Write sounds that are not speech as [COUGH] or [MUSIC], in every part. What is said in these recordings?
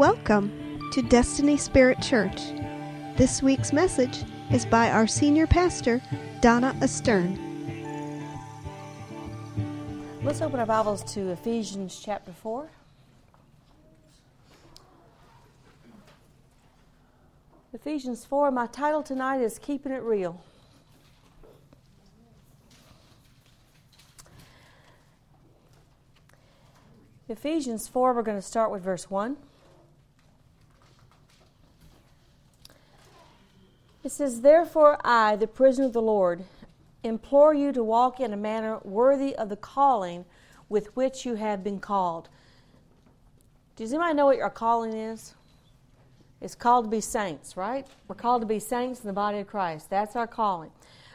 Welcome to Destiny Spirit Church. This week's message is by our senior pastor, Donna Astern. Let's open our Bibles to Ephesians chapter 4. Ephesians 4, my title tonight is Keeping It Real. Ephesians 4, we're going to start with verse 1. It says, Therefore, I, the prisoner of the Lord, implore you to walk in a manner worthy of the calling with which you have been called. Does anybody know what your calling is? It's called to be saints, right? We're called to be saints in the body of Christ. That's our calling.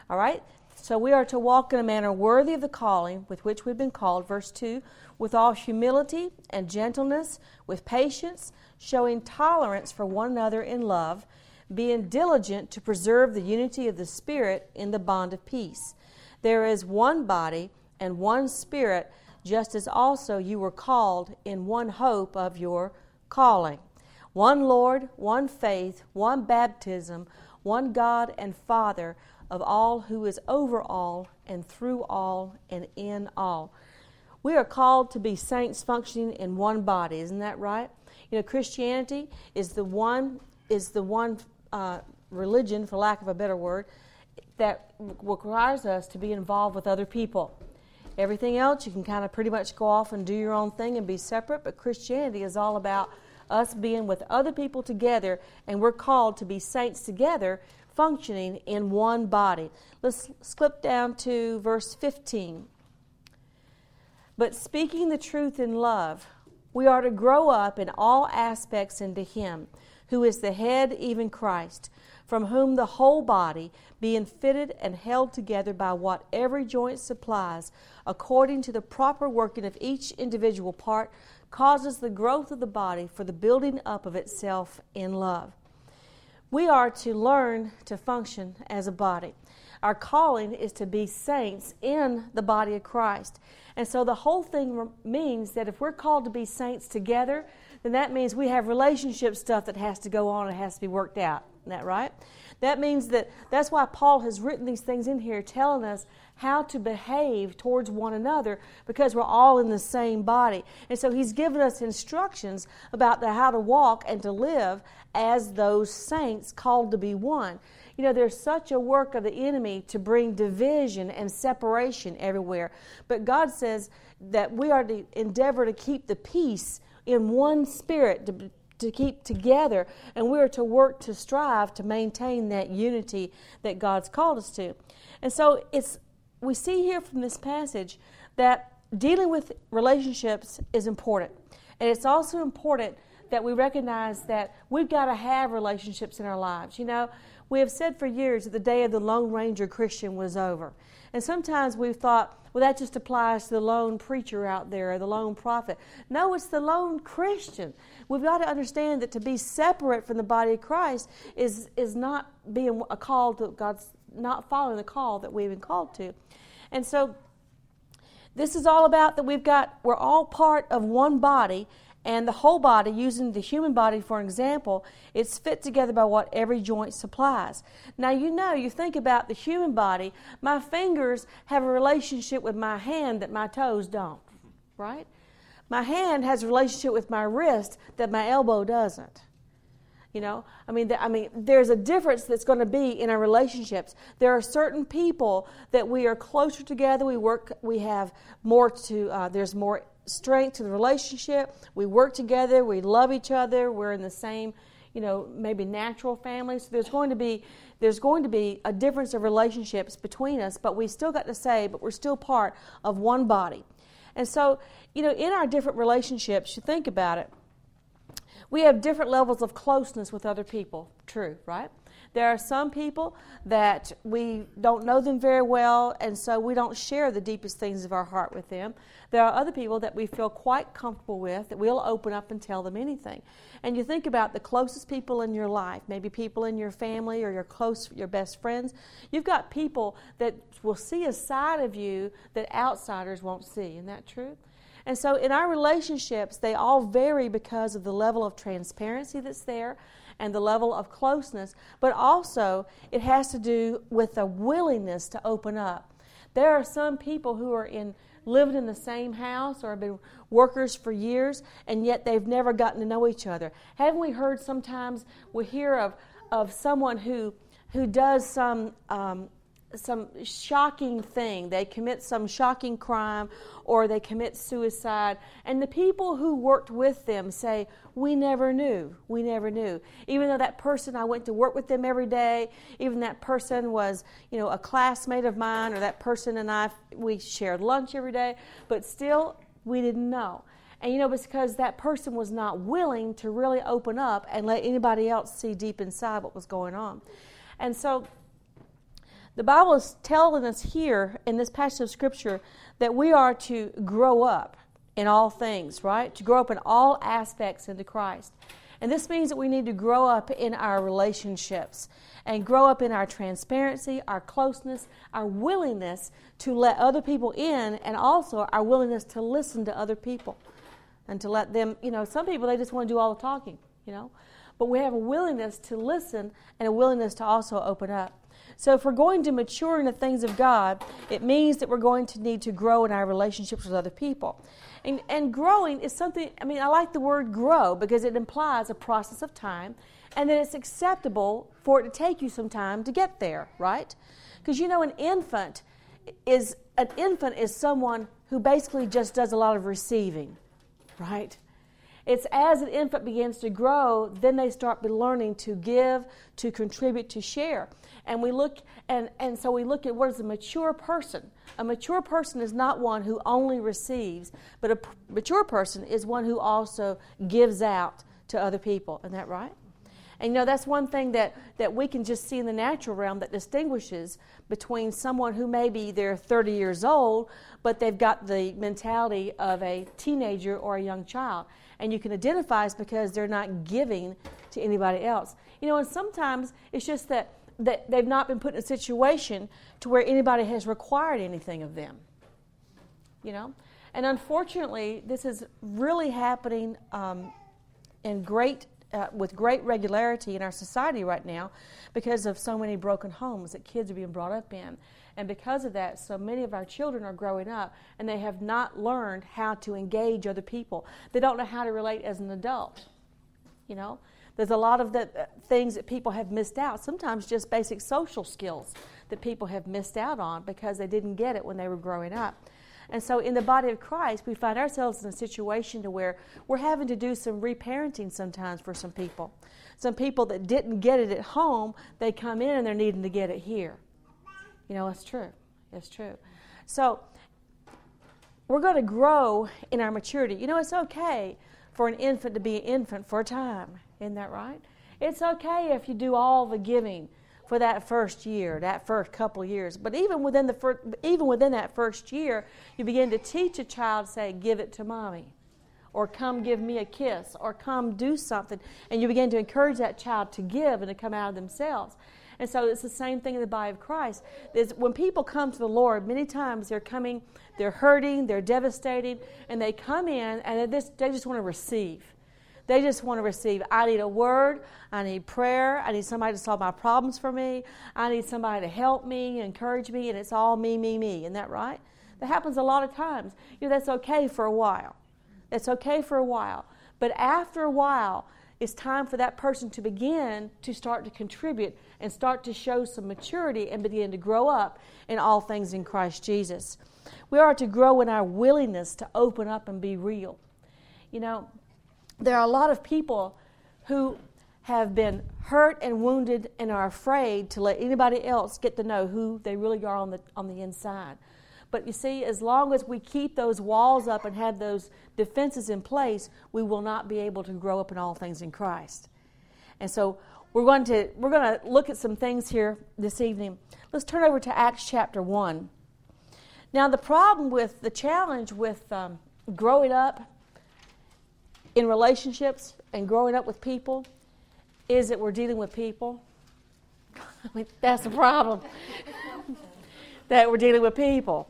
All right? So we are to walk in a manner worthy of the calling with which we've been called. Verse 2 with all humility and gentleness, with patience, showing tolerance for one another in love, being diligent to preserve the unity of the Spirit in the bond of peace. There is one body and one Spirit, just as also you were called in one hope of your calling. One Lord, one faith, one baptism, one God and Father of all who is over all and through all and in all. We are called to be saints functioning in one body, isn't that right? You know, Christianity is the one is the one uh, religion, for lack of a better word, that requires us to be involved with other people. Everything else, you can kind of pretty much go off and do your own thing and be separate, but Christianity is all about us being with other people together, and we're called to be saints together, functioning in one body. Let's slip down to verse 15. But speaking the truth in love, we are to grow up in all aspects into Him, who is the head, even Christ, from whom the whole body, being fitted and held together by what every joint supplies, according to the proper working of each individual part, causes the growth of the body for the building up of itself in love. We are to learn to function as a body. Our calling is to be saints in the body of Christ. And so the whole thing means that if we're called to be saints together, then that means we have relationship stuff that has to go on and has to be worked out. Isn't that right? That means that that's why Paul has written these things in here telling us how to behave towards one another because we're all in the same body. And so he's given us instructions about the, how to walk and to live as those saints called to be one. You know, there's such a work of the enemy to bring division and separation everywhere. But God says that we are to endeavor to keep the peace in one spirit, to, to keep together, and we are to work to strive to maintain that unity that God's called us to. And so it's we see here from this passage that dealing with relationships is important. And it's also important that we recognize that we've got to have relationships in our lives. You know, we have said for years that the day of the Lone Ranger Christian was over. And sometimes we've thought, well, that just applies to the lone preacher out there or the lone prophet. No, it's the lone Christian. We've got to understand that to be separate from the body of Christ is, is not being a call to God's, not following the call that we've been called to. And so this is all about that we've got, we're all part of one body and the whole body, using the human body for an example, it's fit together by what every joint supplies. Now, you know, you think about the human body, my fingers have a relationship with my hand that my toes don't, right? My hand has a relationship with my wrist that my elbow doesn't. You know, I mean, I mean, there's a difference that's going to be in our relationships. There are certain people that we are closer together. We work. We have more to. Uh, there's more strength to the relationship. We work together. We love each other. We're in the same, you know, maybe natural family. So there's going to be there's going to be a difference of relationships between us, but we still got to say, but we're still part of one body. And so, you know, in our different relationships, you think about it. We have different levels of closeness with other people. True, right? There are some people that we don't know them very well, and so we don't share the deepest things of our heart with them. There are other people that we feel quite comfortable with that we'll open up and tell them anything. And you think about the closest people in your life, maybe people in your family or your close, your best friends. You've got people that will see a side of you that outsiders won't see. Isn't that true? And so in our relationships, they all vary because of the level of transparency that's there and the level of closeness, but also it has to do with a willingness to open up. There are some people who are in living in the same house or have been workers for years and yet they've never gotten to know each other. Haven't we heard sometimes we hear of of someone who who does some um, some shocking thing. They commit some shocking crime or they commit suicide. And the people who worked with them say, We never knew. We never knew. Even though that person, I went to work with them every day, even that person was, you know, a classmate of mine, or that person and I, we shared lunch every day, but still, we didn't know. And you know, because that person was not willing to really open up and let anybody else see deep inside what was going on. And so the Bible is telling us here in this passage of Scripture that we are to grow up in all things, right? To grow up in all aspects into Christ. And this means that we need to grow up in our relationships and grow up in our transparency, our closeness, our willingness to let other people in, and also our willingness to listen to other people and to let them, you know, some people they just want to do all the talking, you know. But we have a willingness to listen and a willingness to also open up. So, if we're going to mature in the things of God, it means that we're going to need to grow in our relationships with other people. And, and growing is something, I mean, I like the word grow because it implies a process of time and that it's acceptable for it to take you some time to get there, right? Because you know, an infant is an infant is someone who basically just does a lot of receiving, right? It's as an infant begins to grow, then they start learning to give, to contribute, to share. And we look and, and so we look at what is a mature person. A mature person is not one who only receives, but a p- mature person is one who also gives out to other people. Isn't that right? And you know, that's one thing that, that we can just see in the natural realm that distinguishes between someone who maybe they're 30 years old, but they've got the mentality of a teenager or a young child and you can identify is because they're not giving to anybody else. You know, and sometimes it's just that, that they've not been put in a situation to where anybody has required anything of them. You know? And unfortunately, this is really happening um, in great, uh, with great regularity in our society right now because of so many broken homes that kids are being brought up in. And because of that, so many of our children are growing up and they have not learned how to engage other people. They don't know how to relate as an adult. You know, there's a lot of the uh, things that people have missed out, sometimes just basic social skills that people have missed out on because they didn't get it when they were growing up. And so in the body of Christ, we find ourselves in a situation to where we're having to do some reparenting sometimes for some people. Some people that didn't get it at home, they come in and they're needing to get it here. You know, it's true. It's true. So, we're going to grow in our maturity. You know, it's okay for an infant to be an infant for a time. Isn't that right? It's okay if you do all the giving for that first year, that first couple years. But even within the first, even within that first year, you begin to teach a child, say, "Give it to mommy," or "Come give me a kiss," or "Come do something," and you begin to encourage that child to give and to come out of themselves. And so it's the same thing in the body of Christ. Is when people come to the Lord, many times they're coming, they're hurting, they're devastated, and they come in and they just, they just want to receive. They just want to receive. I need a word. I need prayer. I need somebody to solve my problems for me. I need somebody to help me, encourage me, and it's all me, me, me. Isn't that right? That happens a lot of times. You know, that's okay for a while. That's okay for a while. But after a while, it's time for that person to begin to start to contribute and start to show some maturity and begin to grow up in all things in Christ Jesus. We are to grow in our willingness to open up and be real. You know, there are a lot of people who have been hurt and wounded and are afraid to let anybody else get to know who they really are on the, on the inside. But you see, as long as we keep those walls up and have those defenses in place, we will not be able to grow up in all things in Christ. And so we're going to we're going to look at some things here this evening. Let's turn over to Acts chapter 1. Now, the problem with the challenge with um, growing up in relationships and growing up with people is that we're dealing with people. [LAUGHS] I mean, that's the problem. [LAUGHS] that we're dealing with people.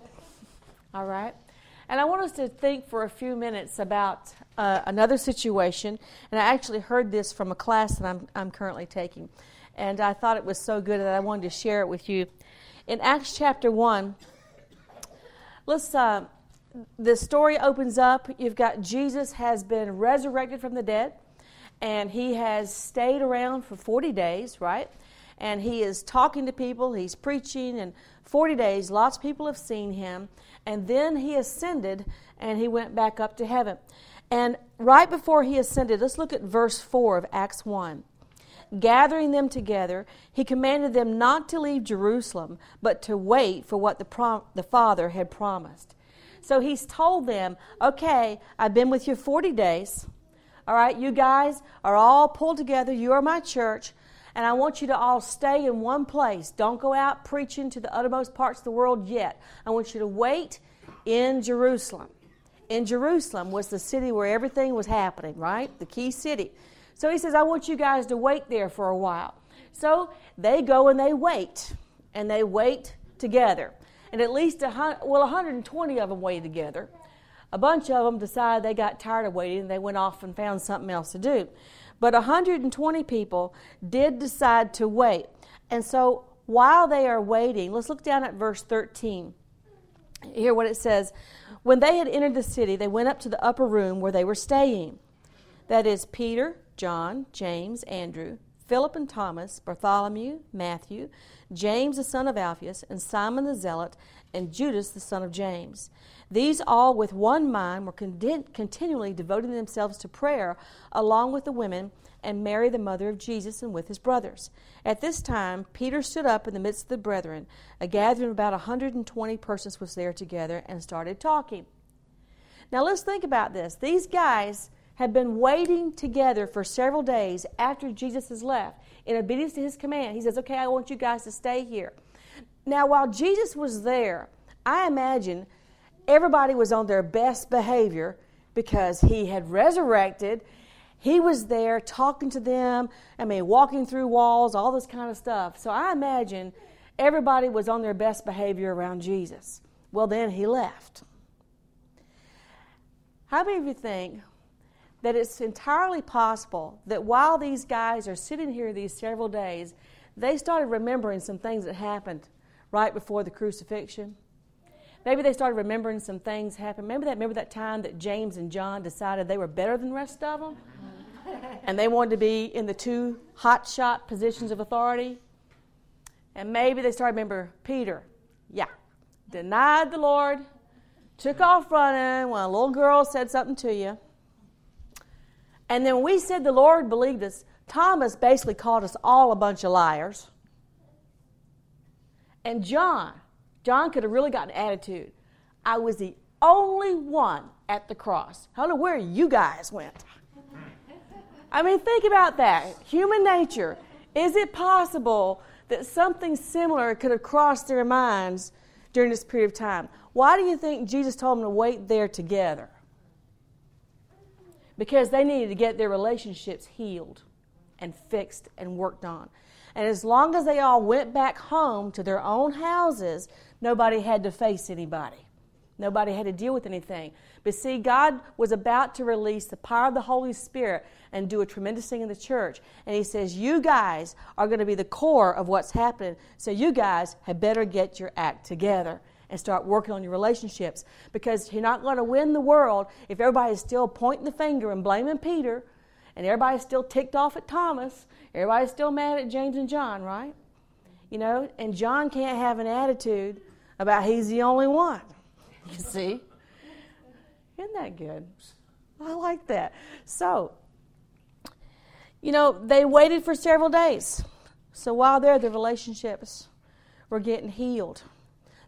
All right? And I want us to think for a few minutes about uh, another situation. And I actually heard this from a class that I'm, I'm currently taking. And I thought it was so good that I wanted to share it with you. In Acts chapter 1, let's, uh, the story opens up. You've got Jesus has been resurrected from the dead, and he has stayed around for 40 days, right? And he is talking to people, he's preaching, and 40 days, lots of people have seen him. And then he ascended and he went back up to heaven. And right before he ascended, let's look at verse 4 of Acts 1. Gathering them together, he commanded them not to leave Jerusalem, but to wait for what the, prom- the Father had promised. So he's told them, okay, I've been with you 40 days. All right, you guys are all pulled together. You are my church. And I want you to all stay in one place. Don't go out preaching to the uttermost parts of the world yet. I want you to wait in Jerusalem. In Jerusalem was the city where everything was happening, right? The key city. So he says, I want you guys to wait there for a while. So they go and they wait, and they wait together. And at least, a, well, 120 of them waited together. A bunch of them decided they got tired of waiting and they went off and found something else to do. But 120 people did decide to wait. And so while they are waiting, let's look down at verse 13. Hear what it says. When they had entered the city, they went up to the upper room where they were staying. That is Peter, John, James, Andrew, Philip and Thomas, Bartholomew, Matthew, James the son of Alphaeus, and Simon the Zealot, and Judas the son of James. These all, with one mind, were continually devoting themselves to prayer, along with the women and Mary, the mother of Jesus, and with his brothers. At this time, Peter stood up in the midst of the brethren. A gathering of about a 120 persons was there together and started talking. Now, let's think about this. These guys have been waiting together for several days after Jesus has left. In obedience to his command, he says, Okay, I want you guys to stay here. Now, while Jesus was there, I imagine everybody was on their best behavior because he had resurrected. He was there talking to them, I mean, walking through walls, all this kind of stuff. So I imagine everybody was on their best behavior around Jesus. Well, then he left. How many of you think that it's entirely possible that while these guys are sitting here these several days, they started remembering some things that happened right before the crucifixion? Maybe they started remembering some things happened. Remember that? Remember that time that James and John decided they were better than the rest of them? [LAUGHS] and they wanted to be in the two hot shot positions of authority? And maybe they started remember Peter. Yeah. Denied the Lord, took off running when a little girl said something to you. And then we said the Lord believed us. Thomas basically called us all a bunch of liars. And John, John could have really gotten an attitude. I was the only one at the cross. I don't know where you guys went. I mean, think about that. Human nature. Is it possible that something similar could have crossed their minds during this period of time? Why do you think Jesus told them to wait there together? Because they needed to get their relationships healed and fixed and worked on. And as long as they all went back home to their own houses, nobody had to face anybody. Nobody had to deal with anything. But see, God was about to release the power of the Holy Spirit and do a tremendous thing in the church. And He says, You guys are going to be the core of what's happening. So you guys had better get your act together and start working on your relationships. Because you're not going to win the world if everybody's still pointing the finger and blaming Peter and everybody's still ticked off at Thomas Everybody's still mad at James and John, right? You know, and John can't have an attitude about he's the only one. [LAUGHS] You see? Isn't that good? I like that. So, you know, they waited for several days. So while there, the relationships were getting healed.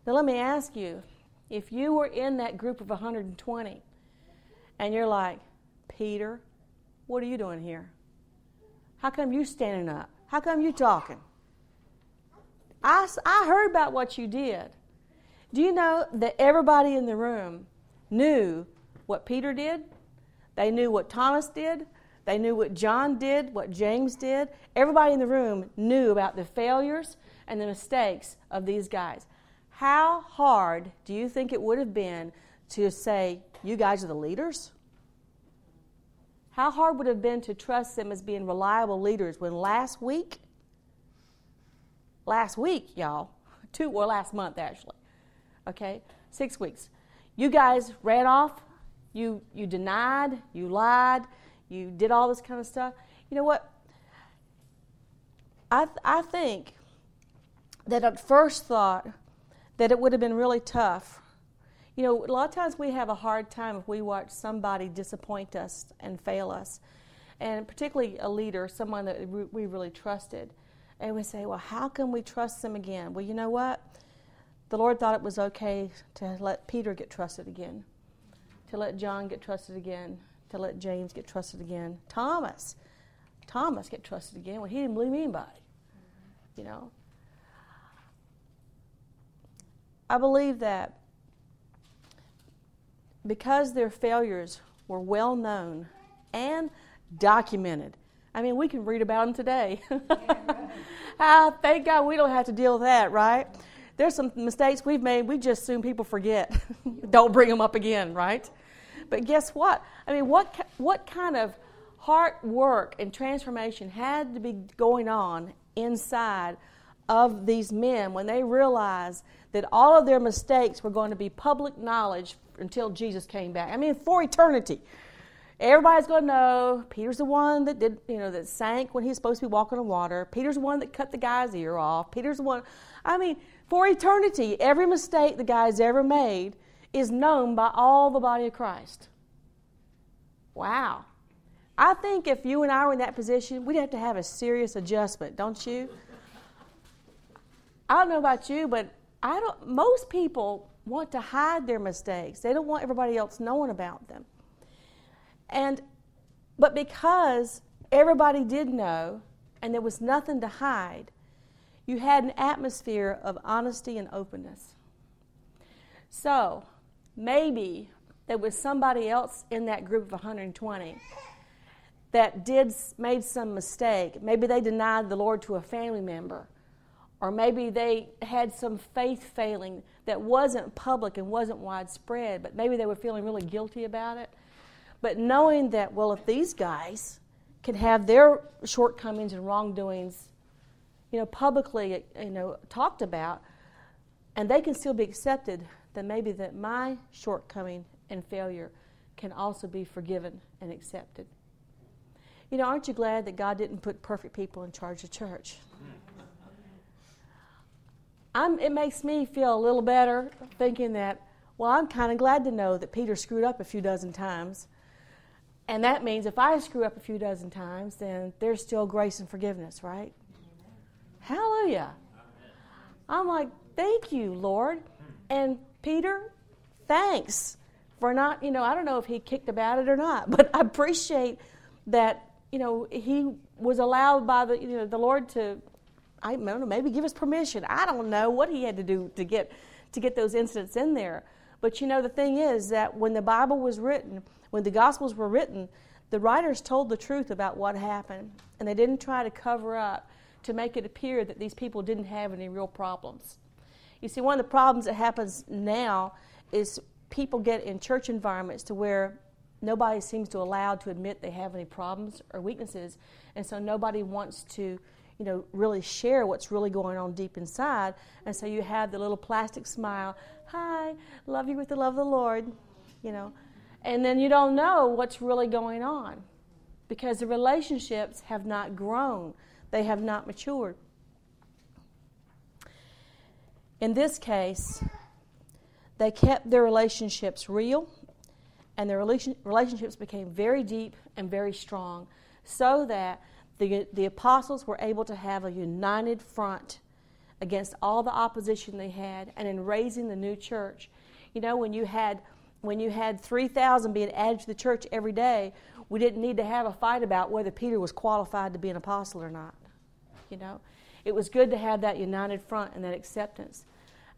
Now, let me ask you if you were in that group of 120 and you're like, Peter, what are you doing here? How come you standing up? How come you talking? I, I heard about what you did. Do you know that everybody in the room knew what Peter did? They knew what Thomas did. They knew what John did, what James did. Everybody in the room knew about the failures and the mistakes of these guys. How hard do you think it would have been to say, You guys are the leaders? How hard would it have been to trust them as being reliable leaders when last week, last week, y'all, [LAUGHS] two, or last month actually, okay, six weeks, you guys ran off, you, you denied, you lied, you did all this kind of stuff. You know what? I, I think that at first thought that it would have been really tough. You know, a lot of times we have a hard time if we watch somebody disappoint us and fail us, and particularly a leader, someone that we really trusted. And we say, well, how can we trust them again? Well, you know what? The Lord thought it was okay to let Peter get trusted again, to let John get trusted again, to let James get trusted again, Thomas, Thomas get trusted again when he didn't believe anybody. You know, I believe that because their failures were well known and documented. I mean, we can read about them today. [LAUGHS] ah, thank God we don't have to deal with that, right? There's some mistakes we've made, we just assume people forget. [LAUGHS] don't bring them up again, right? But guess what? I mean, what, what kind of heart work and transformation had to be going on inside of these men when they realized that all of their mistakes were going to be public knowledge until Jesus came back. I mean, for eternity. Everybody's going to know Peter's the one that did, you know, that sank when he was supposed to be walking on water. Peter's the one that cut the guy's ear off. Peter's the one. I mean, for eternity, every mistake the guy's ever made is known by all the body of Christ. Wow. I think if you and I were in that position, we'd have to have a serious adjustment, don't you? I don't know about you, but I don't most people want to hide their mistakes. They don't want everybody else knowing about them. And but because everybody did know and there was nothing to hide, you had an atmosphere of honesty and openness. So, maybe there was somebody else in that group of 120 that did made some mistake. Maybe they denied the Lord to a family member or maybe they had some faith failing that wasn't public and wasn't widespread, but maybe they were feeling really guilty about it. But knowing that, well, if these guys can have their shortcomings and wrongdoings, you know, publicly, you know, talked about, and they can still be accepted, then maybe that my shortcoming and failure can also be forgiven and accepted. You know, aren't you glad that God didn't put perfect people in charge of church? I'm, it makes me feel a little better thinking that, well, I'm kind of glad to know that Peter screwed up a few dozen times. And that means if I screw up a few dozen times, then there's still grace and forgiveness, right? Hallelujah. I'm like, thank you, Lord. And Peter, thanks for not, you know, I don't know if he kicked about it or not, [LAUGHS] but I appreciate that, you know, he was allowed by the, you know, the Lord to I don't know, maybe give us permission. I don't know what he had to do to get to get those incidents in there. But you know, the thing is that when the Bible was written, when the Gospels were written, the writers told the truth about what happened, and they didn't try to cover up to make it appear that these people didn't have any real problems. You see, one of the problems that happens now is people get in church environments to where nobody seems to allow to admit they have any problems or weaknesses, and so nobody wants to you know, really share what's really going on deep inside. And so you have the little plastic smile, hi, love you with the love of the Lord, you know. And then you don't know what's really going on because the relationships have not grown, they have not matured. In this case, they kept their relationships real, and their relationships became very deep and very strong so that the, the apostles were able to have a united front against all the opposition they had and in raising the new church. You know, when you had when you had 3,000 being added to the church every day, we didn't need to have a fight about whether Peter was qualified to be an apostle or not. You know, it was good to have that united front and that acceptance.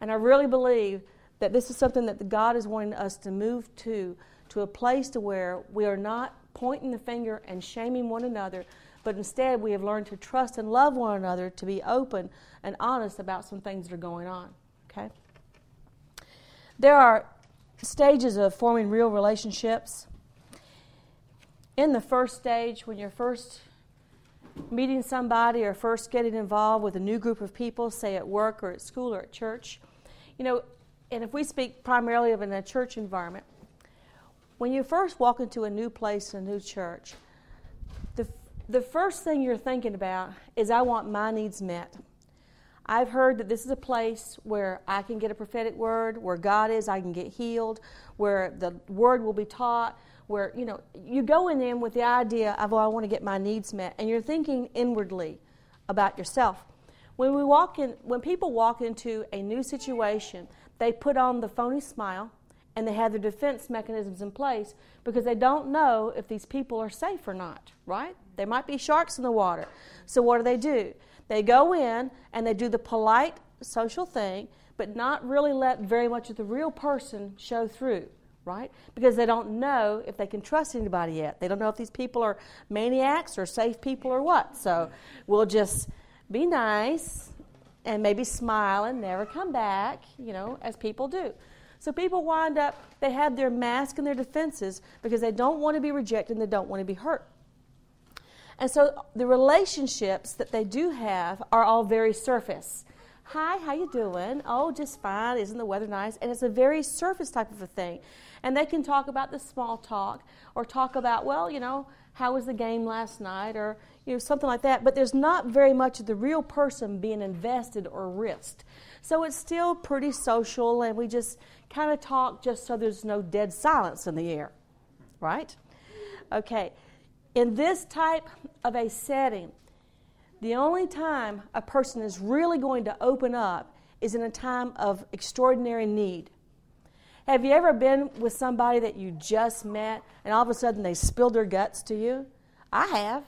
And I really believe that this is something that God is wanting us to move to, to a place to where we are not pointing the finger and shaming one another, but instead we have learned to trust and love one another, to be open and honest about some things that are going on. Okay? There are stages of forming real relationships. In the first stage, when you're first meeting somebody or first getting involved with a new group of people, say at work or at school or at church, you know, and if we speak primarily of in a church environment, when you first walk into a new place, a new church, the, first thing you're thinking about is, I want my needs met. I've heard that this is a place where I can get a prophetic word, where God is, I can get healed, where the word will be taught, where, you know, you go in there with the idea of, oh, I want to get my needs met, and you're thinking inwardly about yourself. When we walk in, when people walk into a new situation, they put on the phony smile, and they have their defense mechanisms in place because they don't know if these people are safe or not, right? There might be sharks in the water. So, what do they do? They go in and they do the polite social thing, but not really let very much of the real person show through, right? Because they don't know if they can trust anybody yet. They don't know if these people are maniacs or safe people or what. So, we'll just be nice and maybe smile and never come back, you know, as people do. So people wind up, they have their mask and their defenses because they don't want to be rejected and they don't want to be hurt. And so the relationships that they do have are all very surface. Hi, how you doing? Oh, just fine. Isn't the weather nice? And it's a very surface type of a thing. And they can talk about the small talk or talk about, well, you know, how was the game last night or you know something like that. But there's not very much of the real person being invested or risked. So it's still pretty social and we just kind of talk just so there's no dead silence in the air, right? Okay, in this type of a setting, the only time a person is really going to open up is in a time of extraordinary need. Have you ever been with somebody that you just met and all of a sudden they spilled their guts to you? I have.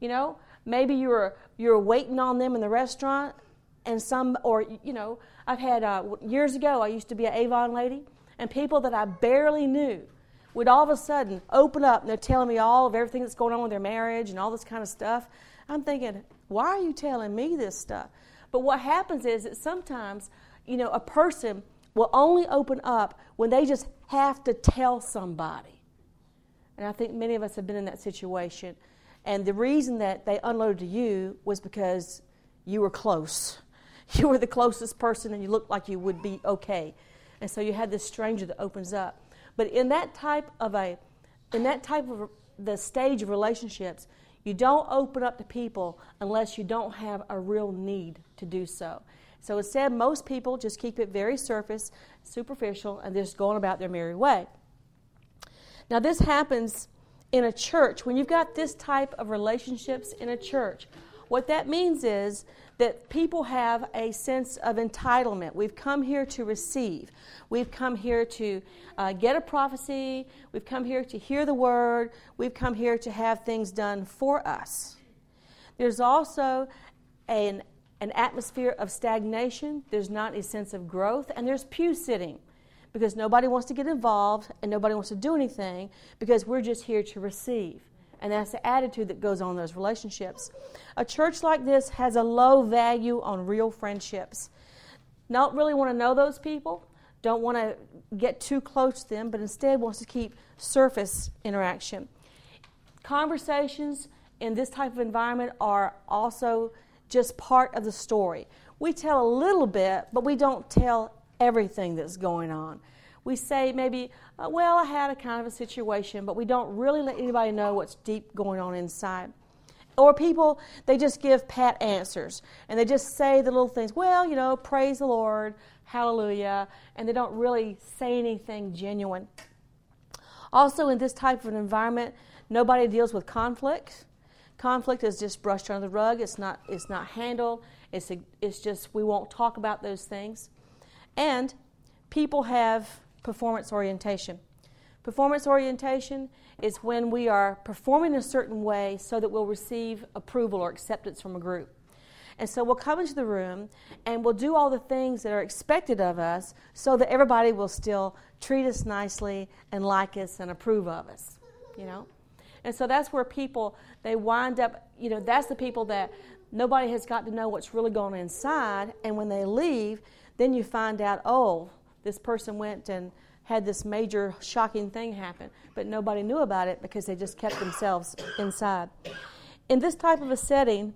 You know, maybe you were you were waiting on them in the restaurant and some, or, you know, I've had, uh, years ago, I used to be an Avon lady, and people that I barely knew would all of a sudden open up and they're telling me all of everything that's going on with their marriage and all this kind of stuff. I'm thinking, why are you telling me this stuff? But what happens is that sometimes, you know, a person will only open up when they just have to tell somebody. And I think many of us have been in that situation. And the reason that they unloaded to you was because you were close [LAUGHS] you were the closest person and you looked like you would be okay. And so you had this stranger that opens up. But in that type of a, in that type of the stage of relationships, you don't open up to people unless you don't have a real need to do so. So instead, most people just keep it very surface, superficial, and just going about their merry way. Now, this happens in a church. When you've got this type of relationships in a church, what that means is that people have a sense of entitlement. We've come here to receive. We've come here to uh, get a prophecy. We've come here to hear the word. We've come here to have things done for us. There's also an, an atmosphere of stagnation. There's not a sense of growth. And there's pew sitting because nobody wants to get involved and nobody wants to do anything because we're just here to receive. And that's the attitude that goes on in those relationships. A church like this has a low value on real friendships. Don't really want to know those people, don't want to get too close to them, but instead wants to keep surface interaction. Conversations in this type of environment are also just part of the story. We tell a little bit, but we don't tell everything that's going on we say maybe, uh, well, I had a kind of a situation, but we don't really let anybody know what's deep going on inside. Or people, they just give pat answers and they just say the little things, well, you know, praise the Lord, hallelujah, and they don't really say anything genuine. Also, in this type of an environment, nobody deals with conflict. Conflict is just brushed under the rug, it's not, it's not handled, it's, it's just we won't talk about those things. And people have performance orientation. Performance orientation is when we are performing a certain way so that we'll receive approval or acceptance from a group. And so we'll come into the room and we'll do all the things that are expected of us so that everybody will still treat us nicely and like us and approve of us, you know? And so that's where people, they wind up, you know, that's the people that nobody has got to know what's really going on inside. And when they leave, then you find out, oh, this person went and had this major shocking thing happen, but nobody knew about it because they just kept themselves inside. In this type of a setting,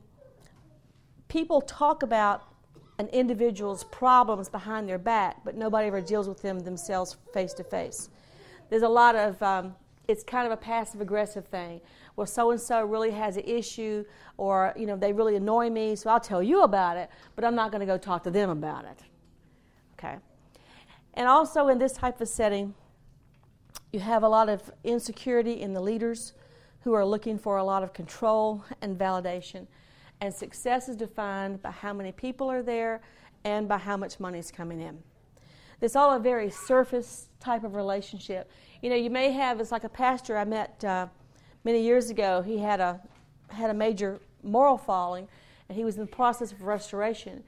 people talk about an individual's problems behind their back, but nobody ever deals with them themselves face to face. There's a lot of, um, it's kind of a passive aggressive thing. Well, so and so really has an issue, or, you know, they really annoy me, so I'll tell you about it, but I'm not going to go talk to them about it. Okay? And also in this type of setting, you have a lot of insecurity in the leaders who are looking for a lot of control and validation. And success is defined by how many people are there and by how much money is coming in. It's all a very surface type of relationship. You know, you may have, it's like a pastor I met uh, many years ago. He had a, had a major moral falling, and he was in the process of restoration.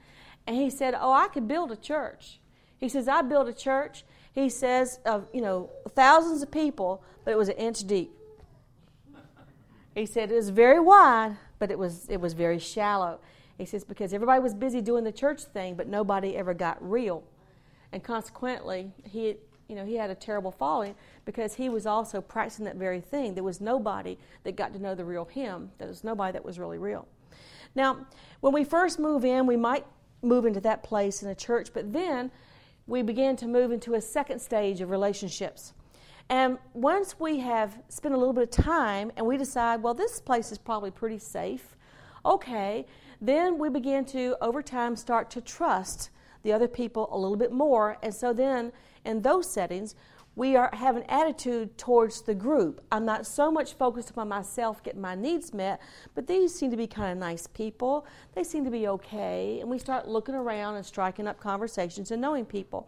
And he said, Oh, I could build a church. He says, I built a church. He says, of, you know, thousands of people, but it was an inch deep. He said, it was very wide, but it was, it was very shallow. He says, because everybody was busy doing the church thing, but nobody ever got real. And consequently, he, you know, he had a terrible falling because he was also practicing that very thing. There was nobody that got to know the real him. There was nobody that was really real. Now, when we first move in, we might move into that place in a church, but then we begin to move into a second stage of relationships. And once we have spent a little bit of time and we decide, well, this place is probably pretty safe, okay, then we begin to, over time, start to trust the other people a little bit more. And so then, in those settings, we are, have an attitude towards the group. I'm not so much focused upon myself getting my needs met, but these seem to be kind of nice people. They seem to be okay. And we start looking around and striking up conversations and knowing people.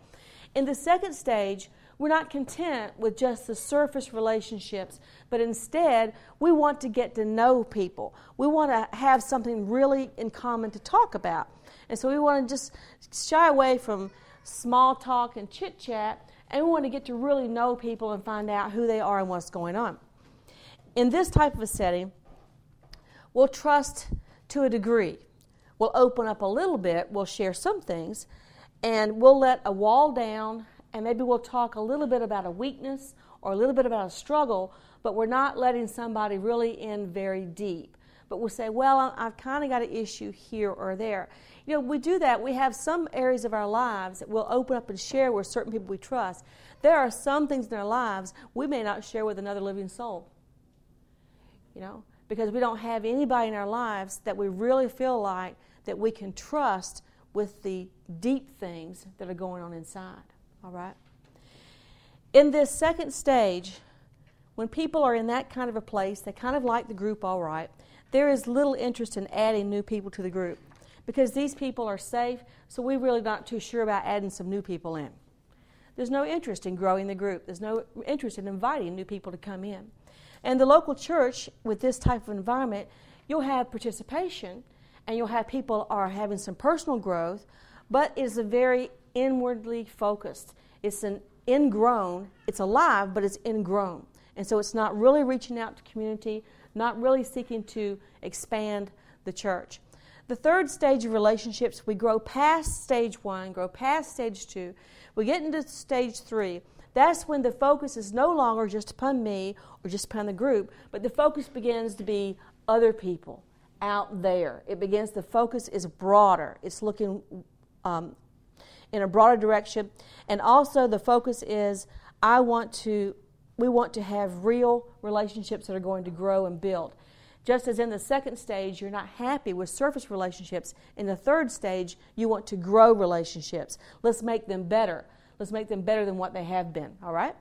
In the second stage, we're not content with just the surface relationships, but instead, we want to get to know people. We want to have something really in common to talk about. And so we want to just shy away from small talk and chit chat and we want to get to really know people and find out who they are and what's going on. In this type of a setting, we'll trust to a degree. We'll open up a little bit, we'll share some things, and we'll let a wall down, and maybe we'll talk a little bit about a weakness or a little bit about a struggle, but we're not letting somebody really in very deep. But we'll say, well, I've kind of got an issue here or there. You know, we do that. We have some areas of our lives that we'll open up and share with certain people we trust. There are some things in our lives we may not share with another living soul. You know, because we don't have anybody in our lives that we really feel like that we can trust with the deep things that are going on inside. All right? In this second stage, when people are in that kind of a place, they kind of like the group all right, there is little interest in adding new people to the group because these people are safe, so we're really not too sure about adding some new people in. There's no interest in growing the group, there's no interest in inviting new people to come in. And the local church, with this type of environment, you'll have participation and you'll have people are having some personal growth, but it's a very inwardly focused. It's an ingrown, it's alive, but it's ingrown. And so it's not really reaching out to community, not really seeking to expand the church. The third stage of relationships, we grow past stage one, grow past stage two. We get into stage three. That's when the focus is no longer just upon me or just upon the group, but the focus begins to be other people out there. It begins, the focus is broader. It's looking um, in a broader direction. And also, the focus is I want to, we want to have real relationships that are going to grow and build. Just as in the second stage, you're not happy with surface relationships, in the third stage, you want to grow relationships. Let's make them better. Let's make them better than what they have been, all right?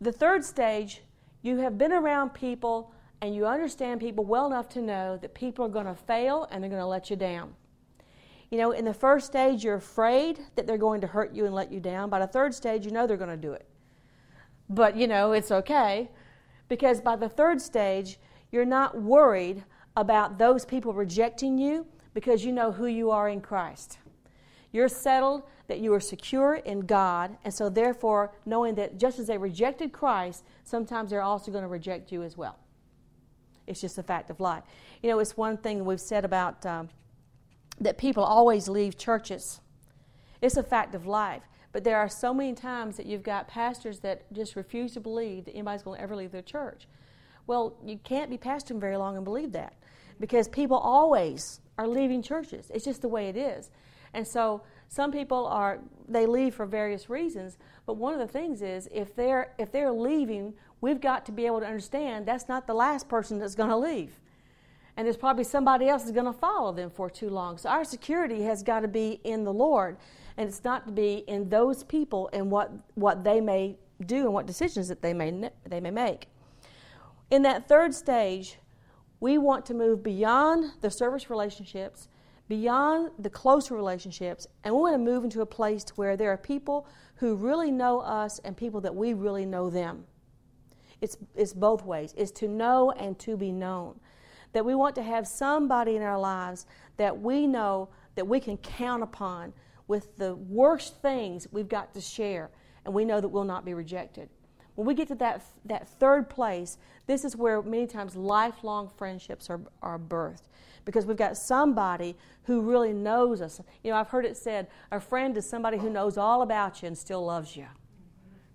The third stage, you have been around people and you understand people well enough to know that people are going to fail and they're going to let you down. You know, in the first stage, you're afraid that they're going to hurt you and let you down. By the third stage, you know they're going to do it. But, you know, it's okay because by the third stage, you're not worried about those people rejecting you because you know who you are in Christ. You're settled that you are secure in God, and so therefore, knowing that just as they rejected Christ, sometimes they're also going to reject you as well. It's just a fact of life. You know, it's one thing we've said about um, that people always leave churches. It's a fact of life. But there are so many times that you've got pastors that just refuse to believe that anybody's going to ever leave their church. Well, you can't be pastoring very long and believe that because people always are leaving churches. It's just the way it is. And so some people are they leave for various reasons, but one of the things is if they're if they're leaving, we've got to be able to understand that's not the last person that's going to leave. And there's probably somebody else that's going to follow them for too long. So our security has got to be in the Lord, and it's not to be in those people and what what they may do and what decisions that they may they may make. In that third stage, we want to move beyond the service relationships beyond the closer relationships, and we want to move into a place where there are people who really know us and people that we really know them. It's, it's both ways. It's to know and to be known. That we want to have somebody in our lives that we know that we can count upon with the worst things we've got to share, and we know that we'll not be rejected. When we get to that, that third place, this is where many times lifelong friendships are, are birthed because we've got somebody who really knows us. You know, I've heard it said a friend is somebody who knows all about you and still loves you,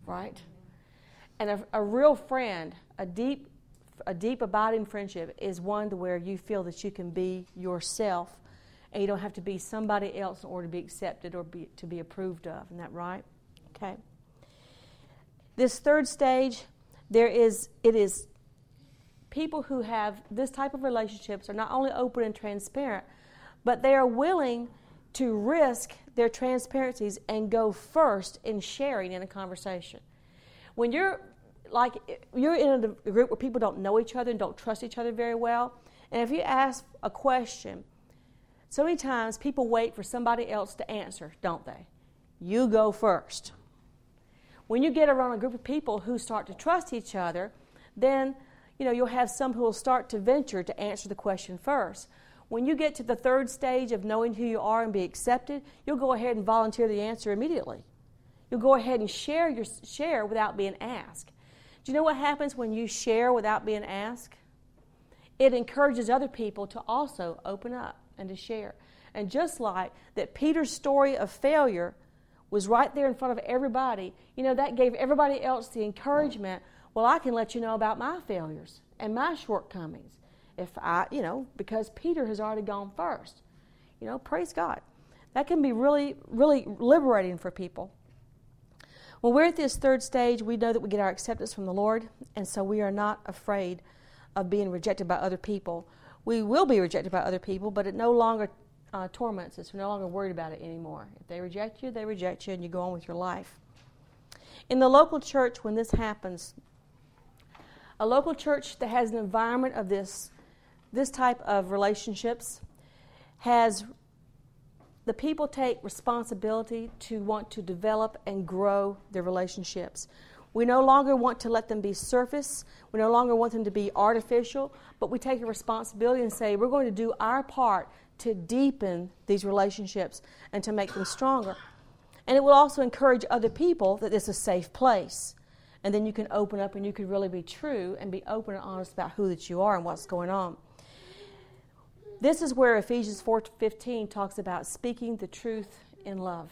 right? And a, a real friend, a deep, a deep abiding friendship, is one to where you feel that you can be yourself, and you don't have to be somebody else in order to be accepted or be, to be approved of. Isn't that right? Okay. This third stage, there is it is people who have this type of relationships are not only open and transparent, but they are willing to risk their transparencies and go first in sharing in a conversation. When you're like you're in a group where people don't know each other and don't trust each other very well, and if you ask a question, so many times people wait for somebody else to answer, don't they? You go first. When you get around a group of people who start to trust each other, then you know, you'll have some who will start to venture to answer the question first. When you get to the third stage of knowing who you are and be accepted, you'll go ahead and volunteer the answer immediately. You'll go ahead and share your share without being asked. Do you know what happens when you share without being asked? It encourages other people to also open up and to share. And just like that Peter's story of failure was right there in front of everybody, you know, that gave everybody else the encouragement well, I can let you know about my failures and my shortcomings. If I, you know, because Peter has already gone first. You know, praise God. That can be really, really liberating for people. When we're at this third stage, we know that we get our acceptance from the Lord, and so we are not afraid of being rejected by other people. We will be rejected by other people, but it no longer uh, torments us. We're no longer worried about it anymore. If they reject you, they reject you, and you go on with your life. In the local church, when this happens, a local church that has an environment of this, this type of relationships has the people take responsibility to want to develop and grow their relationships. We no longer want to let them be surface. We no longer want them to be artificial, but we take a responsibility and say we're going to do our part to deepen these relationships and to make them stronger. And it will also encourage other people that it's a safe place and then you can open up and you can really be true and be open and honest about who that you are and what's going on. This is where Ephesians 4:15 talks about speaking the truth in love.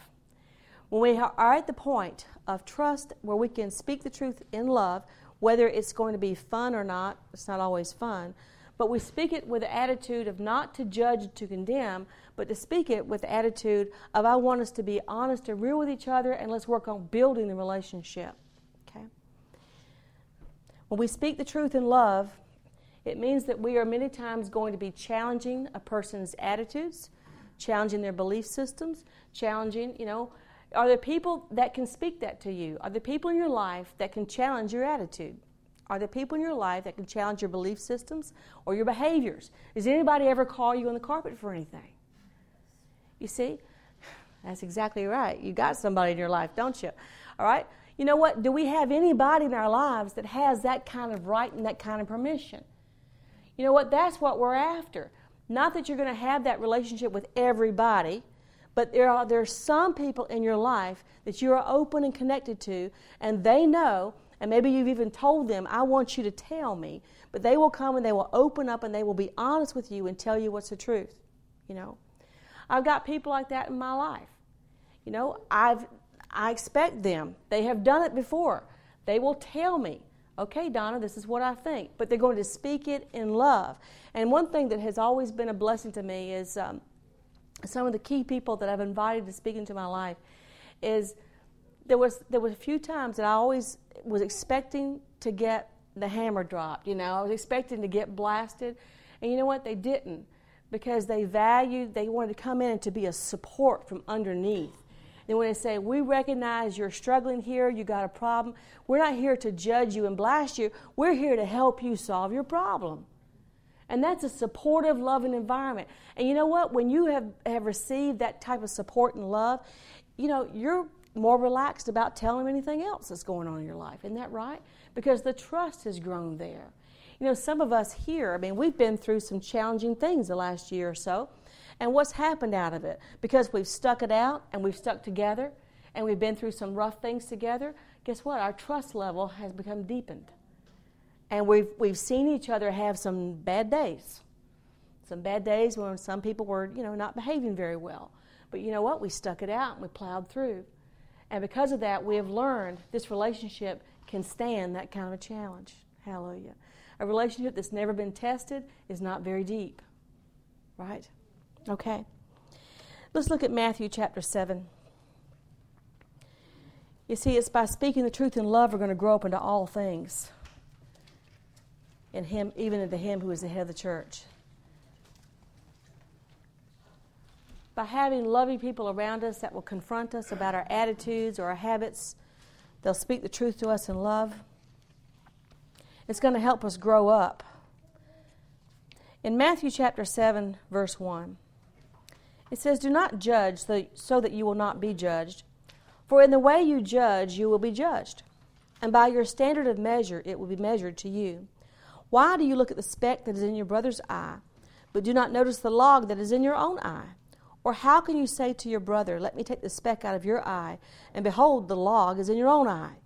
When we are at the point of trust where we can speak the truth in love, whether it's going to be fun or not, it's not always fun, but we speak it with the attitude of not to judge, to condemn, but to speak it with the attitude of I want us to be honest and real with each other and let's work on building the relationship. Okay? When we speak the truth in love, it means that we are many times going to be challenging a person's attitudes, challenging their belief systems, challenging, you know, are there people that can speak that to you? Are there people in your life that can challenge your attitude? Are there people in your life that can challenge your belief systems or your behaviors? Does anybody ever call you on the carpet for anything? You see? That's exactly right. You got somebody in your life, don't you? All right? You know what? Do we have anybody in our lives that has that kind of right and that kind of permission? You know what? That's what we're after. Not that you're going to have that relationship with everybody, but there are there are some people in your life that you are open and connected to, and they know, and maybe you've even told them, I want you to tell me, but they will come and they will open up and they will be honest with you and tell you what's the truth. You know? I've got people like that in my life. You know, I've I expect them. They have done it before. They will tell me, okay, Donna, this is what I think. But they're going to speak it in love. And one thing that has always been a blessing to me is um, some of the key people that I've invited to speak into my life is there was there was a few times that I always was expecting to get the hammer dropped. You know, I was expecting to get blasted, and you know what? They didn't because they valued. They wanted to come in and to be a support from underneath. They want to say, "We recognize you're struggling here. You got a problem. We're not here to judge you and blast you. We're here to help you solve your problem." And that's a supportive, loving environment. And you know what? When you have, have received that type of support and love, you know, you're more relaxed about telling anything else that's going on in your life. Isn't that right? Because the trust has grown there. You know, some of us here, I mean, we've been through some challenging things the last year or so. And what's happened out of it? Because we've stuck it out and we've stuck together and we've been through some rough things together, guess what? Our trust level has become deepened. And we've, we've seen each other have some bad days. Some bad days when some people were, you know, not behaving very well. But you know what? We stuck it out and we plowed through. And because of that, we have learned this relationship can stand that kind of a challenge. Hallelujah. A relationship that's never been tested is not very deep. Right? Okay. Let's look at Matthew chapter 7. You see, it's by speaking the truth in love we're going to grow up into all things. In him, even into him who is the head of the church. by having loving people around us that will confront us about our attitudes or our habits. They'll speak the truth to us in love. It's going to help us grow up. In Matthew chapter 7, verse 1, it says, Do not judge so that you will not be judged. For in the way you judge, you will be judged. And by your standard of measure, it will be measured to you. Why do you look at the speck that is in your brother's eye, but do not notice the log that is in your own eye? Or how can you say to your brother, Let me take the speck out of your eye, and behold, the log is in your own eye?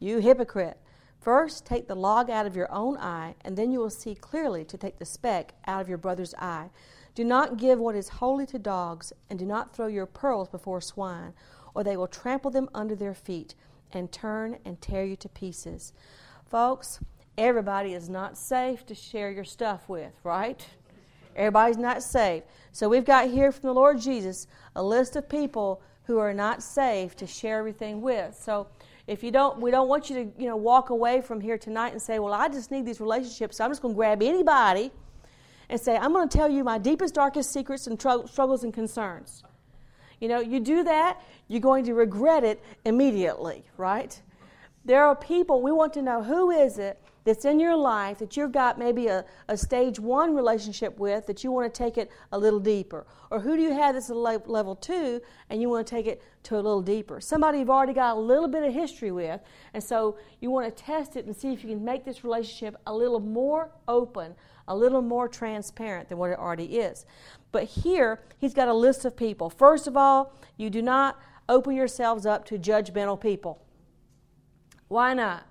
You hypocrite! First take the log out of your own eye, and then you will see clearly to take the speck out of your brother's eye. Do not give what is holy to dogs, and do not throw your pearls before swine, or they will trample them under their feet and turn and tear you to pieces. Folks, everybody is not safe to share your stuff with, right? Everybody's not saved. So we've got here from the Lord Jesus a list of people who are not saved to share everything with. So if you don't, we don't want you to, you know, walk away from here tonight and say, "Well, I just need these relationships. So I'm just going to grab anybody and say, I'm going to tell you my deepest, darkest secrets and tr- struggles and concerns." You know, you do that, you're going to regret it immediately, right? There are people we want to know who is it that's in your life that you've got maybe a, a stage one relationship with that you want to take it a little deeper? Or who do you have that's a level two and you want to take it to a little deeper? Somebody you've already got a little bit of history with, and so you want to test it and see if you can make this relationship a little more open, a little more transparent than what it already is. But here, he's got a list of people. First of all, you do not open yourselves up to judgmental people. Why not?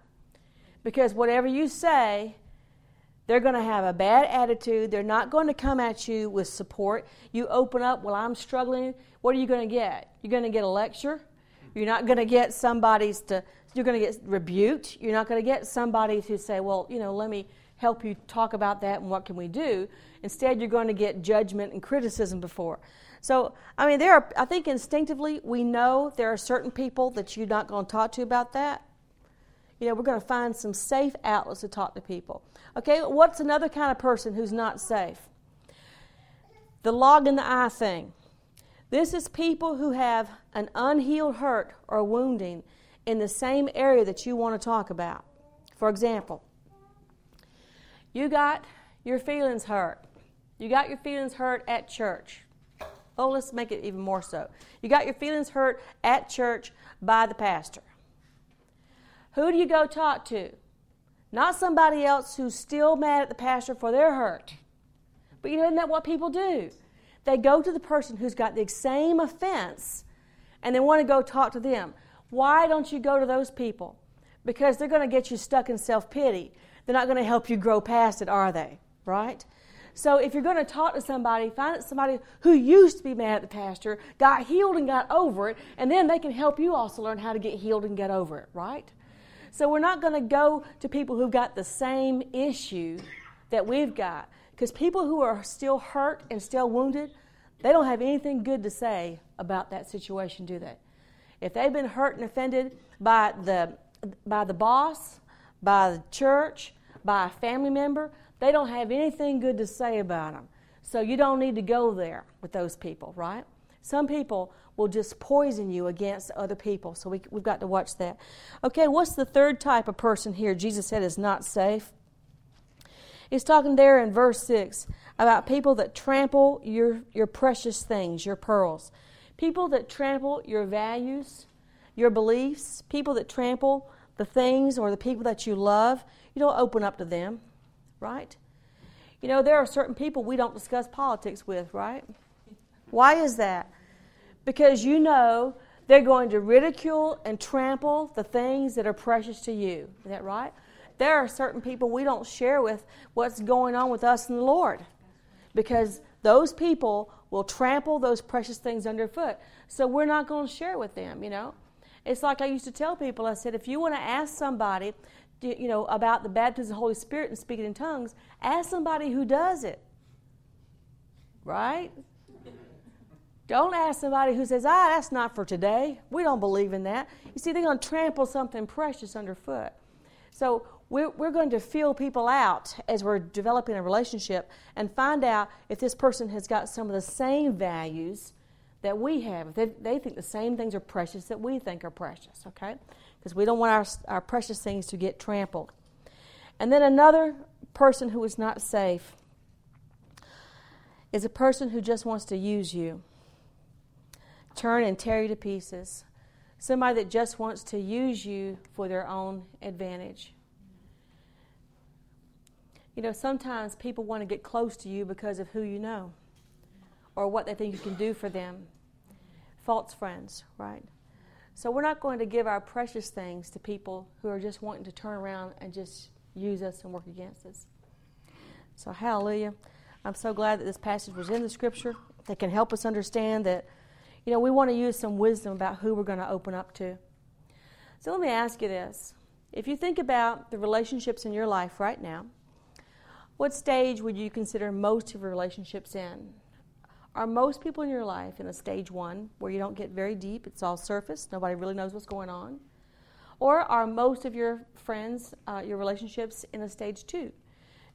Because whatever you say, they're going to have a bad attitude. They're not going to come at you with support. You open up, well, I'm struggling. What are you going to get? You're going to get a lecture. You're not going to get somebody's to, you're going to get rebuked. You're not going to get somebody to say, well, you know, let me help you talk about that and what can we do. Instead, you're going to get judgment and criticism before. So, I mean, there are, I think instinctively we know there are certain people that you're not going to talk to about that. You know, we're going to find some safe outlets to talk to people. Okay, what's another kind of person who's not safe? The log in the eye thing. This is people who have an unhealed hurt or wounding in the same area that you want to talk about. For example, you got your feelings hurt. You got your feelings hurt at church. Oh, let's make it even more so. You got your feelings hurt at church by the pastor. Who do you go talk to? Not somebody else who's still mad at the pastor for their hurt. But you know, isn't that what people do? They go to the person who's got the same offense and they want to go talk to them. Why don't you go to those people? Because they're going to get you stuck in self pity. They're not going to help you grow past it, are they? Right? So if you're going to talk to somebody, find somebody who used to be mad at the pastor, got healed and got over it, and then they can help you also learn how to get healed and get over it, right? So we're not going to go to people who've got the same issue that we've got. Because people who are still hurt and still wounded, they don't have anything good to say about that situation, do they? If they've been hurt and offended by the, by the boss, by the church, by a family member, they don't have anything good to say about them. So you don't need to go there with those people, right? Some people will just poison you against other people. So we, we've got to watch that. Okay, what's the third type of person here Jesus said is not safe? He's talking there in verse 6 about people that trample your, your precious things, your pearls. People that trample your values, your beliefs, people that trample the things or the people that you love. You don't open up to them, right? You know, there are certain people we don't discuss politics with, right? Why is that? Because you know they're going to ridicule and trample the things that are precious to you. Is that right? there are certain people we don't share with what's going on with us and the Lord because those people will trample those precious things underfoot. So we're not going to share with them, you know. It's like I used to tell people I said, if you want to ask somebody, you know, about the baptism of the Holy Spirit and speaking in tongues, ask somebody who does it. Right? Don't ask somebody who says, ah, that's not for today. We don't believe in that. You see, they're going to trample something precious underfoot. So we're, we're going to feel people out as we're developing a relationship and find out if this person has got some of the same values that we have. If they, they think the same things are precious that we think are precious, okay? Because we don't want our, our precious things to get trampled. And then another person who is not safe is a person who just wants to use you, turn and tear you to pieces. Somebody that just wants to use you for their own advantage. You know, sometimes people want to get close to you because of who you know or what they think you can do for them. False friends, right? So we're not going to give our precious things to people who are just wanting to turn around and just use us and work against us. So, hallelujah. I'm so glad that this passage was in the scripture that can help us understand that, you know, we want to use some wisdom about who we're going to open up to. So, let me ask you this. If you think about the relationships in your life right now, what stage would you consider most of your relationships in? Are most people in your life in a stage one where you don't get very deep, it's all surface, nobody really knows what's going on? Or are most of your friends, uh, your relationships in a stage two,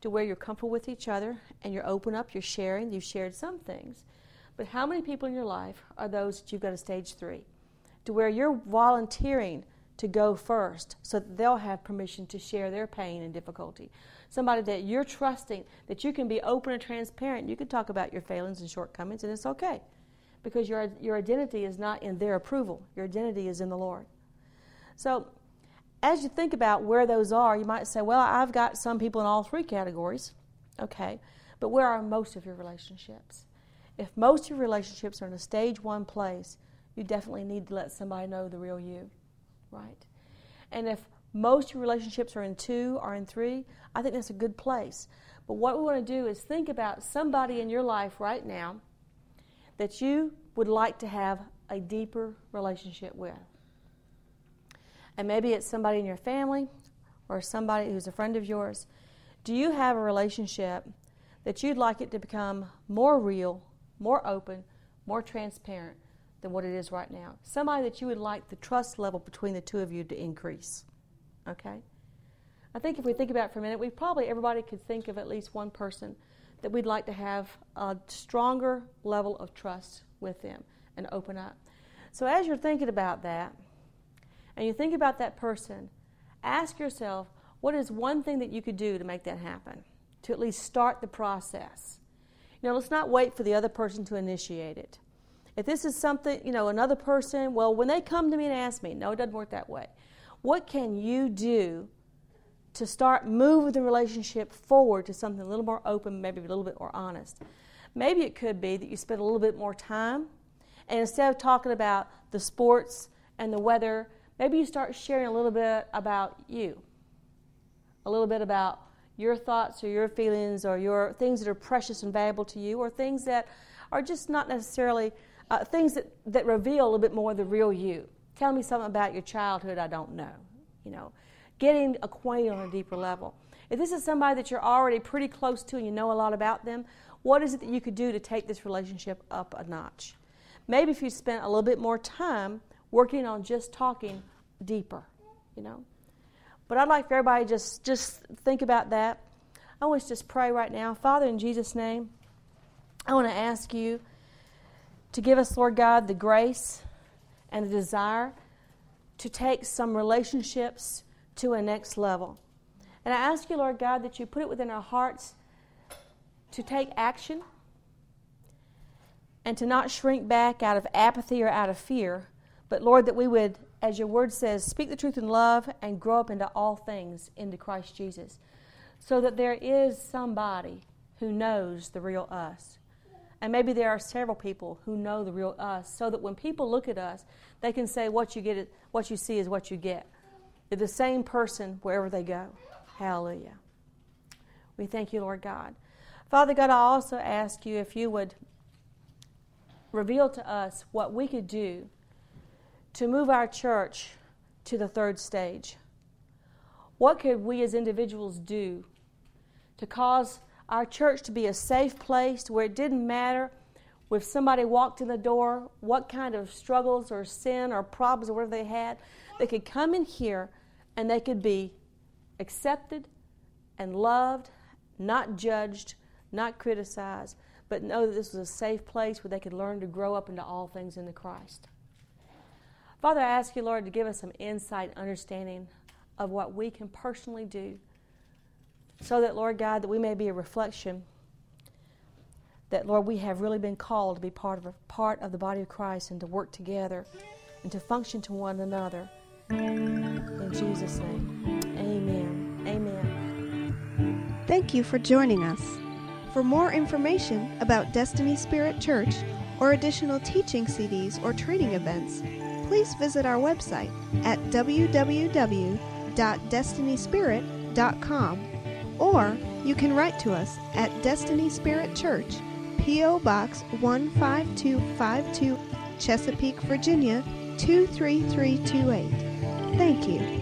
to where you're comfortable with each other and you're open up, you're sharing, you've shared some things? But how many people in your life are those that you've got a stage three, to where you're volunteering to go first so that they'll have permission to share their pain and difficulty? somebody that you're trusting, that you can be open and transparent. You can talk about your failings and shortcomings, and it's okay because your, your identity is not in their approval, your identity is in the Lord. So, as you think about where those are, you might say, Well, I've got some people in all three categories. Okay, but where are most of your relationships? If most of your relationships are in a stage one place, you definitely need to let somebody know the real you, right? And if most of your relationships are in two or in three, I think that's a good place. But what we want to do is think about somebody in your life right now that you would like to have a deeper relationship with. And maybe it's somebody in your family or somebody who's a friend of yours. Do you have a relationship that you'd like it to become more real, more open, more transparent than what it is right now? Somebody that you would like the trust level between the two of you to increase. Okay? I think if we think about it for a minute, we probably, everybody could think of at least one person that we'd like to have a stronger level of trust with them and open up. So as you're thinking about that, and you think about that person, ask yourself, what is one thing that you could do to make that happen? To at least start the process. Know, let's not wait for the other person to initiate it. If this is something, you know, another person, well, when they come to me and ask me, no, it doesn't work that way. What can you do to start moving the relationship forward to something a little more open, maybe a little bit more honest? Maybe it could be that you spend a little bit more time, and instead of talking about the sports and the weather, maybe you start sharing a little bit about you, a little bit about your thoughts or your feelings or your things that are precious and valuable to you or things that are just not necessarily uh, things that, that reveal a little bit more of the real you. Tell me something about your childhood I don't know. You know, getting acquainted on a deeper level. If this is somebody that you're already pretty close to and you know a lot about them, what is it that you could do to take this relationship up a notch? Maybe if you spent a little bit more time working on just talking deeper, you know. But I'd like for everybody just just think about that. I want to just pray right now. Father, in Jesus' name, I want to ask you to give us, Lord God, the grace and the desire to take some relationships to a next level. And I ask you, Lord God, that you put it within our hearts to take action and to not shrink back out of apathy or out of fear, but Lord, that we would, as your word says, speak the truth in love and grow up into all things into Christ Jesus, so that there is somebody who knows the real us. And maybe there are several people who know the real us, so that when people look at us, they can say, "What you get, what you see is what you get." They're the same person wherever they go. Hallelujah. We thank you, Lord God. Father God, I also ask you if you would reveal to us what we could do to move our church to the third stage. What could we as individuals do to cause our church to be a safe place where it didn't matter if somebody walked in the door, what kind of struggles or sin or problems or whatever they had, they could come in here and they could be accepted and loved, not judged, not criticized, but know that this was a safe place where they could learn to grow up into all things in the Christ. Father, I ask you, Lord, to give us some insight and understanding of what we can personally do so that, Lord God, that we may be a reflection that, Lord, we have really been called to be part of, part of the body of Christ and to work together and to function to one another. In Jesus' name, amen. Amen. Thank you for joining us. For more information about Destiny Spirit Church or additional teaching CDs or training events, please visit our website at www.destinyspirit.com or you can write to us at Destiny Spirit Church, P.O. Box 15252, Chesapeake, Virginia 23328. Thank you.